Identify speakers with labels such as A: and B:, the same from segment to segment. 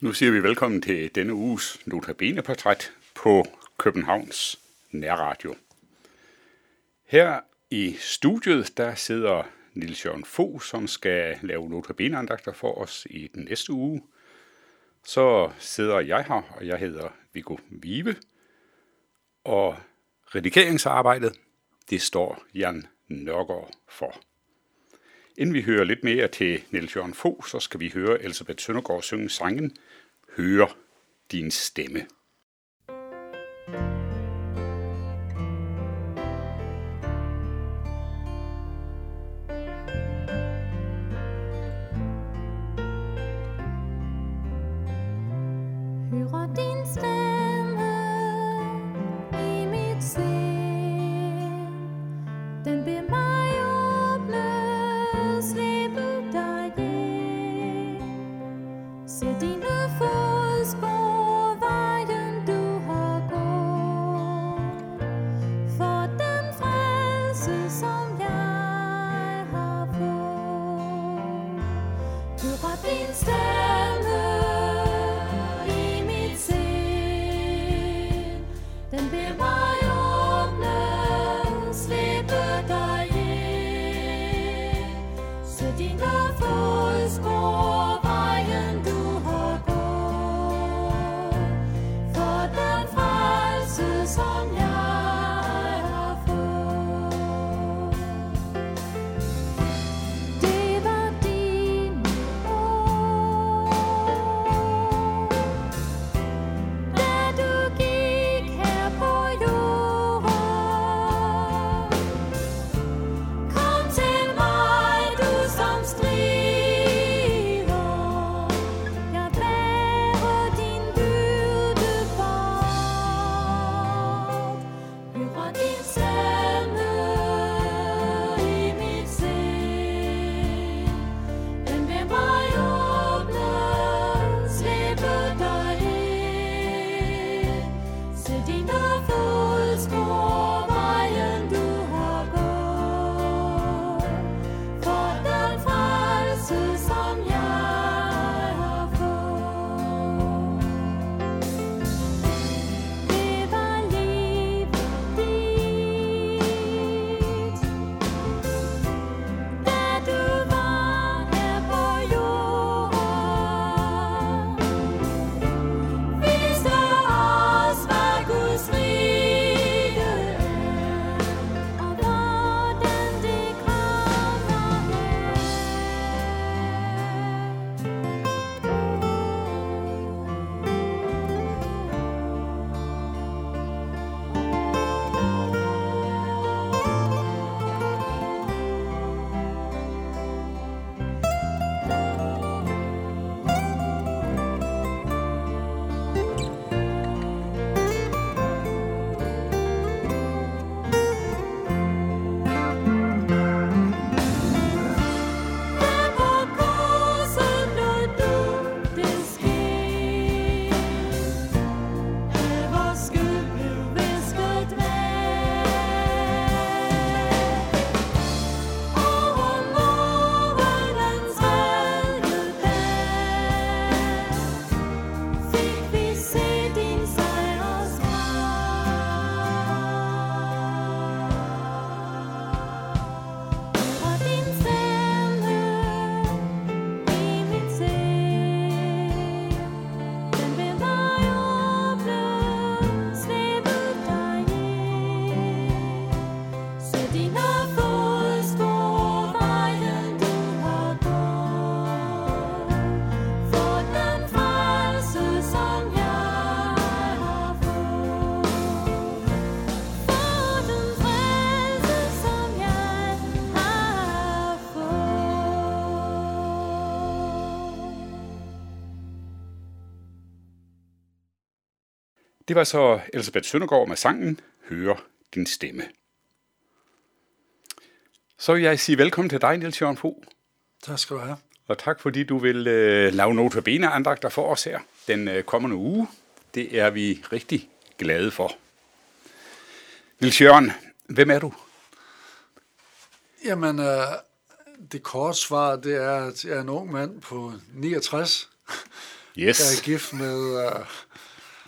A: Nu siger vi velkommen til denne uges Notabene-portræt på Københavns Nærradio. Her i studiet, der sidder Nils Jørgen Fo, som skal lave notabeneandagter for os i den næste uge. Så sidder jeg her, og jeg hedder Viggo Vive. Og redigeringsarbejdet, det står Jan Nørgaard for. Inden vi hører lidt mere til Niels Jørgen Fogh, så skal vi høre Elisabeth Søndergaard synge sangen Høre din stemme. Det var så Elisabeth Søndergaard med sangen Høre din stemme. Så vil jeg sige velkommen til dig, Niels Jørgen Fogh.
B: Tak skal du have.
A: Og tak fordi du vil øh, lave notabene andagter for os her den øh, kommende uge. Det er vi rigtig glade for. Niels Jørgen, hvem er du?
B: Jamen, øh, det korte svar, det er, at jeg er en ung mand på 69,
C: Yes.
B: der er gift med uh,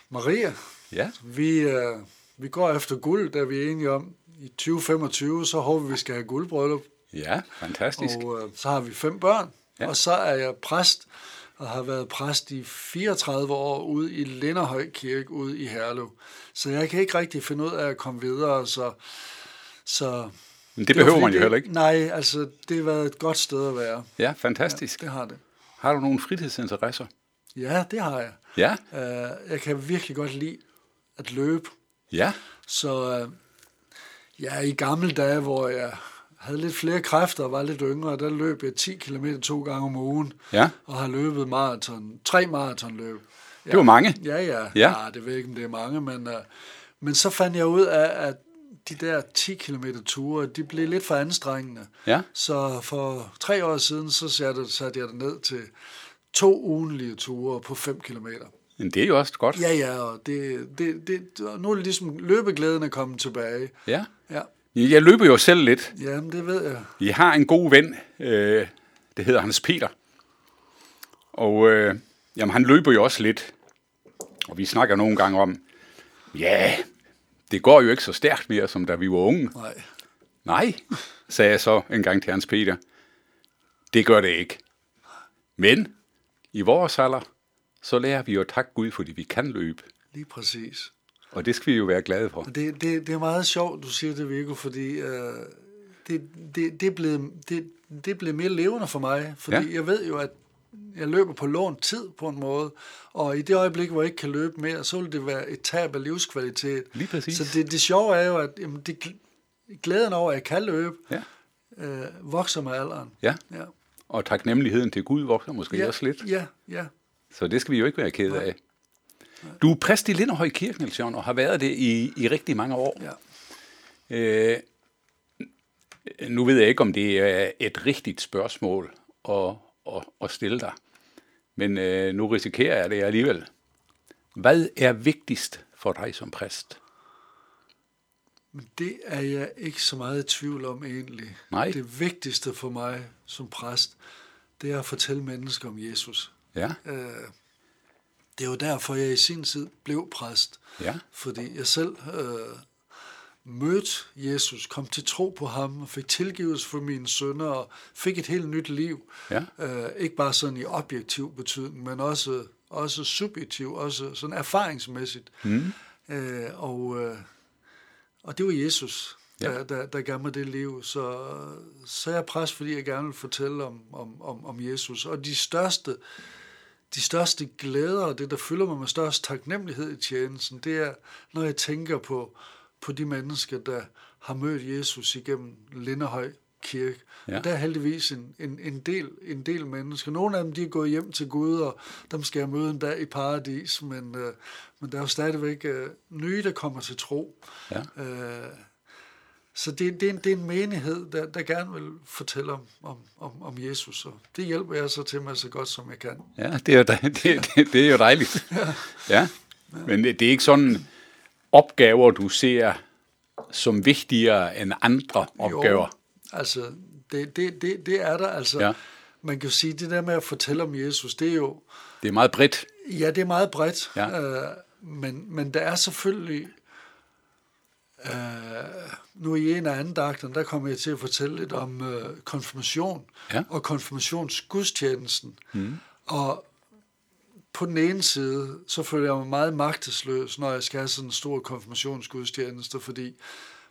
B: Maria.
C: Ja,
B: Vi, uh, vi går efter guld, der er vi enige om. I 2025, så håber vi, vi skal have guldbryllup.
C: ja, fantastisk.
B: Og uh, så har vi fem børn.
C: Ja.
B: Ja. Og så er jeg præst, og har været præst i 34 år ude i Linderhøj Kirke ude i Herlev. Så jeg kan ikke rigtig finde ud af at komme videre, så... så
C: Men det behøver
B: fordi,
C: man jo heller ikke.
B: Nej, altså, det har været et godt sted at være.
C: Ja, fantastisk.
B: Det har det.
C: Har du nogle fritidsinteresser?
B: Ja, det har jeg.
C: Ja,
B: Uh, jeg kan virkelig godt lide at løbe.
C: ja,
B: Så uh, ja, i gamle dage, hvor jeg havde lidt flere kræfter og var lidt yngre, der løb jeg 10 km to gange om ugen.
C: ja.
B: Og har løbet maraton, tre maratonløb. Ja.
C: Det var mange.
B: Ja, ja.
C: Ja.
B: ja. det ved jeg ikke, om det er mange, men, uh, men så fandt jeg ud af, at de der 10 km ture, de blev lidt for anstrengende.
C: Ja,
B: Så for tre år siden, så satte, jeg det ned til to ugenlige ture på 5 km.
C: Men det er jo også godt.
B: Ja, ja, og det, det, det, og nu er det ligesom løbeglæden er kommet tilbage.
C: Ja.
B: Ja,
C: Jeg løber jo selv lidt.
B: jamen det ved jeg.
C: Vi har en god ven, øh, det hedder Hans Peter. Og øh, jamen, han løber jo også lidt. Og vi snakker nogle gange om, ja, det går jo ikke så stærkt mere, som da vi var unge.
B: Nej,
C: Nej, sagde jeg så en gang til Hans Peter. Det gør det ikke. Men i vores alder, så lærer vi jo at takke Gud, fordi vi kan løbe.
B: lige præcis.
C: Og det skal vi jo være glade for.
B: Det, det, det er meget sjovt, du siger det, Viggo, fordi øh, det, det, det, er blevet, det, det blevet mere levende for mig. Fordi
C: ja.
B: jeg ved jo, at jeg løber på lånt tid på en måde, og i det øjeblik, hvor jeg ikke kan løbe mere, så vil det være et tab af livskvalitet.
C: Lige præcis.
B: Så det, det sjove er jo, at jamen, det, glæden over, at jeg kan løbe,
C: Ja.
B: øh, vokser med alderen.
C: ja.
B: Ja.
C: Og taknemmeligheden til Gud vokser måske
B: ja,
C: også lidt.
B: Ja, ja.
C: Så det skal vi jo ikke være kede af. Du er præst i Linderhøj Kirke, Jørgen, og har været det i, i rigtig mange år.
B: ja.
C: Øh, nu ved jeg ikke, om det er et rigtigt spørgsmål at, at, at stille dig. Men øh, nu risikerer jeg det alligevel. Hvad er vigtigst for dig som præst?
B: Men det er jeg ikke så meget i tvivl om egentlig.
C: Nej.
B: Det vigtigste for mig som præst, det er at fortælle mennesker om Jesus.
C: Ja,
B: Øh, det er jo derfor, jeg i sin tid blev præst.
C: ja,
B: Fordi jeg selv øh, mødte Jesus, kom til tro på ham og fik tilgivelse for mine sønner og fik et helt nyt liv.
C: ja,
B: Øh, ikke bare sådan i objektiv betydning, men også, også subjektiv, også sådan erfaringsmæssigt.
C: mm.
B: Øh, og, øh, og det var Jesus,
C: Ja.
B: der, der, der gav mig det liv. Så, så er jeg præst, fordi jeg gerne vil fortælle om, om, om, om Jesus. Og de største, de største glæder, og det, der fylder mig med størst taknemmelighed i tjenesten, det er, når jeg tænker på, på de mennesker, der har mødt Jesus igennem Linderhøj Kirke.
C: Ja.
B: Ja. Der er heldigvis en, en, en, del, en del mennesker. Nogle af dem de er gået hjem til Gud, og dem skal jeg møde en dag i paradis, men, øh, men der er jo stadigvæk øh, nye, der kommer til tro.
C: ja.
B: Øh, så det, det, er en, det er en menighed, der, der gerne vil fortælle om, om, om, om Jesus, og det hjælper jeg så til med så godt, som jeg kan.
C: Ja, det er jo, dej- det, det, det er jo dejligt. Ja. Men det, det er ikke sådan opgaver, du ser som vigtigere end andre opgaver.
B: Jo, altså, det, det, det, det er der. Altså,
C: Ja.
B: ja. Man kan jo sige, det der med at fortælle om Jesus, det er jo,
C: Det er meget bredt.
B: ja, det er meget bredt,
C: Ja.
B: øh, men, men der er selvfølgelig, øh, nu i en af andagterne, der kommer jeg til at fortælle lidt om øh, konfirmation
C: Ja.
B: og konfirmationsgudstjenesten. Mm. Og på den ene side, så føler jeg mig meget magtesløs, når jeg skal have sådan en stor konfirmationsgudstjeneste, fordi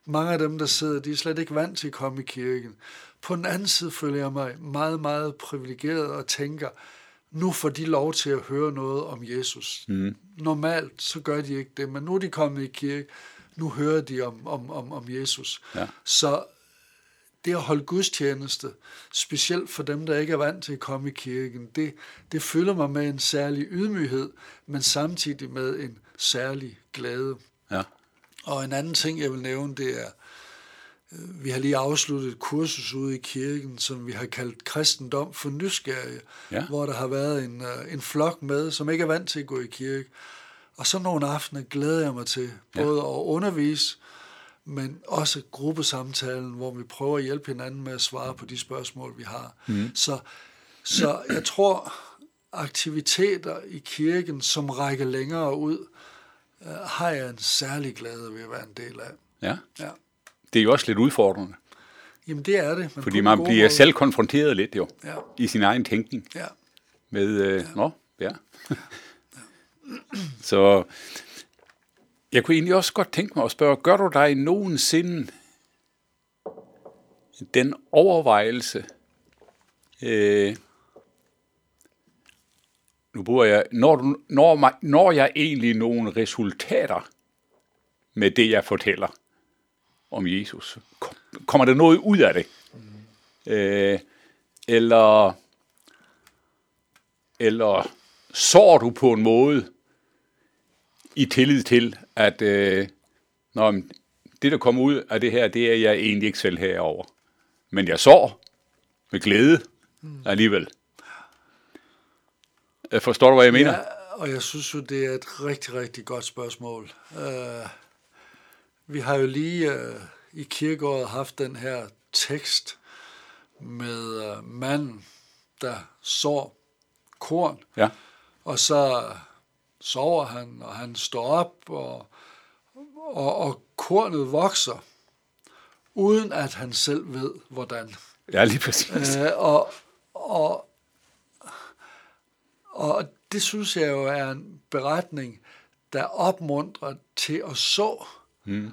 B: mange af dem, der sidder, de er slet ikke vant til at komme i kirken. På den anden side føler jeg mig meget, meget privilegeret og tænker, nu får de lov til at høre noget om Jesus. Mm. Normalt så gør de ikke det, men nu er de kommet i kirke, nu hører de om, om, om, om Jesus.
C: Ja.
B: Så det at holde gudstjeneste, specielt for dem, der ikke er vant til at komme i kirken, det, det fylder mig med en særlig ydmyghed, men samtidig med en særlig glæde.
C: Ja.
B: Og en anden ting, jeg vil nævne, det er, øh, vi har lige afsluttet et kursus ude i kirken, som vi har kaldt kristendom for nysgerrige,
C: Ja.
B: hvor der har været en, øh, en flok med, som ikke er vant til at gå i kirke. Og så nogle aftener glæder jeg mig til, både at undervise, men også gruppesamtalen, hvor vi prøver at hjælpe hinanden med at svare på de spørgsmål, vi har. Mm. Så, så jeg tror, aktiviteter i kirken, som rækker længere ud, øh, har jeg en særlig glæde ved at være en del af.
C: Ja.
B: Ja.
C: Det er jo også lidt udfordrende,
B: Jamen det er det. men
C: fordi man bliver
B: måde.
C: selv konfronteret lidt jo,
B: Ja,
C: i sin egen tænkning
B: ja.
C: med, øh, nå, ja. Så jeg kunne egentlig også godt tænke mig at spørge, gør du dig nogensinde den overvejelse, øh, nu bruger jeg, når, du, når, mig, når jeg egentlig nogle resultater med det, jeg fortæller om Jesus? Kom- Kommer der noget ud af det? Øh, eller, eller sår du på en måde i tillid til, at øh, når det, der kommer ud af det her, det er jeg egentlig ikke selv herover. Men jeg sår med glæde alligevel. Øh, Forstår du, hvad jeg mener?
B: Ja, og jeg synes jo, det er et rigtig, rigtig godt spørgsmål. Uh, vi har jo lige uh, i kirkeåret haft den her tekst med uh, manden, der sår korn,
C: Ja.
B: og så sover han, og han står op, og, og, og kornet vokser, uden at han selv ved, hvordan.
C: Ja, lige præcis.
B: Øh, og, og, og det synes jeg jo er en beretning, der opmuntrer til at så.
C: Mm.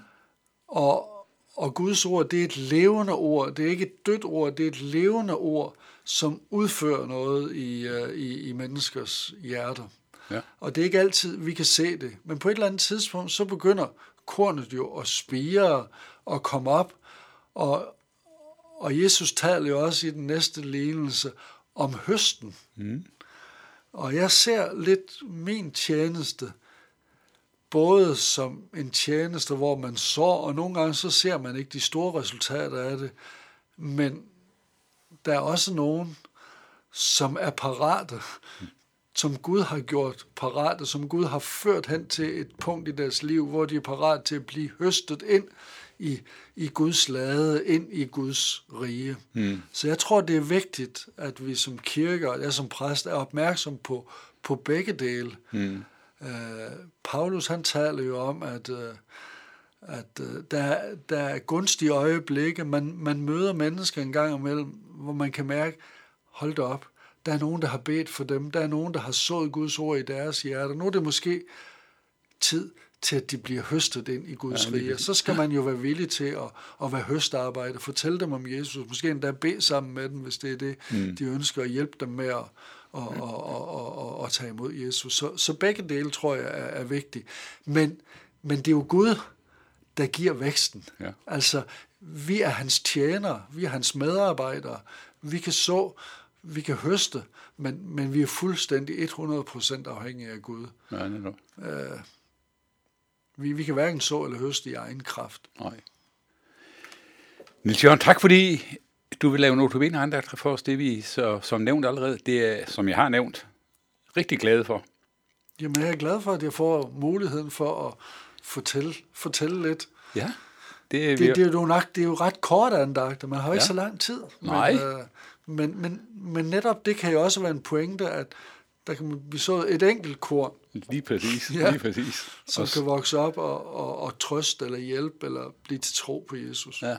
B: Og, og Guds ord, det er et levende ord. Det er ikke et dødt ord, det er et levende ord, som udfører noget i, øh, i, i menneskers hjerter.
C: Ja.
B: Og det er ikke altid, vi kan se det. Men på et eller andet tidspunkt, så begynder kornet jo at spire og komme op. Og, og Jesus taler jo også i den næste lignelse om høsten.
C: Mm.
B: Og jeg ser lidt min tjeneste, både som en tjeneste, hvor man sår, og nogle gange så ser man ikke de store resultater af det, men der er også nogen, som er parate, som Gud har gjort parate, som Gud har ført hen til et punkt i deres liv, hvor de er parat til at blive høstet ind i, i Guds lade, ind i Guds rige.
C: Mm.
B: Så jeg tror, det er vigtigt, at vi som kirke og jeg som præst er opmærksom på, på begge dele.
C: Mm.
B: Øh, Paulus han taler jo om, at, øh, at øh, der, der er gunstige øjeblikke. Man, man møder mennesker en gang imellem, hvor man kan mærke, hold da op, der er nogen, der har bedt for dem. Der er nogen, der har sået Guds ord i deres hjerter. Nu er det måske tid til, at de bliver høstet ind i Guds
C: Ja,
B: ja, rige. Så skal man jo være villig til at, at være høstarbejde, fortælle dem om Jesus, måske endda bede sammen med dem, hvis det er det, mm. de ønsker at hjælpe dem med at, og, og, og, og, og, og tage imod Jesus. Så, så begge dele tror jeg er, er vigtige. Men, men det er jo Gud, der giver væksten.
C: Ja.
B: Altså, vi er hans tjenere, vi er hans medarbejdere, vi kan så, vi kan høste, men, men vi er fuldstændig 100% afhængige af Gud.
C: Ja, netop.
B: Øh, vi, vi kan hverken så eller høste i egen kraft.
C: Nej. Niels Jørgen, tak fordi du vil lave en notabene andagt for os. Det vi, så, som nævnt allerede, det er, som jeg har nævnt, rigtig glade for.
B: Jamen, jeg er glad for, at jeg får muligheden for at fortælle, fortælle lidt.
C: Ja, det er
B: Det,
C: vi.
B: det, er jo nok, det er jo ret kort andagter, man har jo ikke
C: Ja.
B: så lang tid.
C: Nej.
B: Men, øh, men, men, men netop det kan jo også være en pointe, at der kan vi så et enkelt korn,
C: Lige præcis,
B: Ja.
C: lige præcis.
B: som
C: Og,
B: kan vokse op og, og, og trøste eller hjælpe eller blive til tro på Jesus.
C: Ja.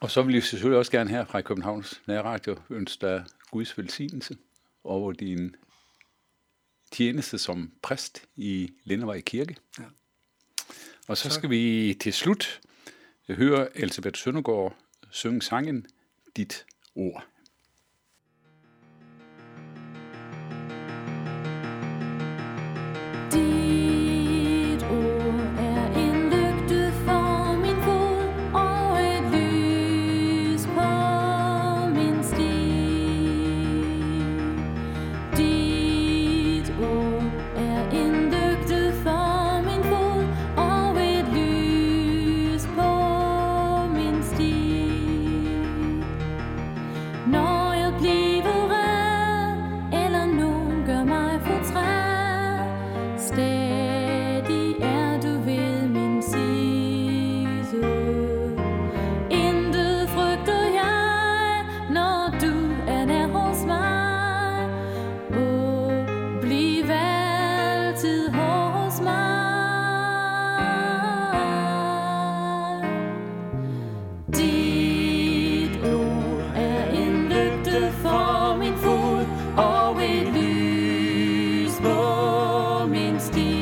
C: og så vil jeg selvfølgelig også gerne her fra Københavns Nærradio ønske dig Guds velsignelse over din tjeneste som præst i Lindevej Kirke.
B: Ja.
C: Og så
B: Tak.
C: skal vi til slut høre Elisabeth Søndergaard synge sangen Dit ord. Einstein.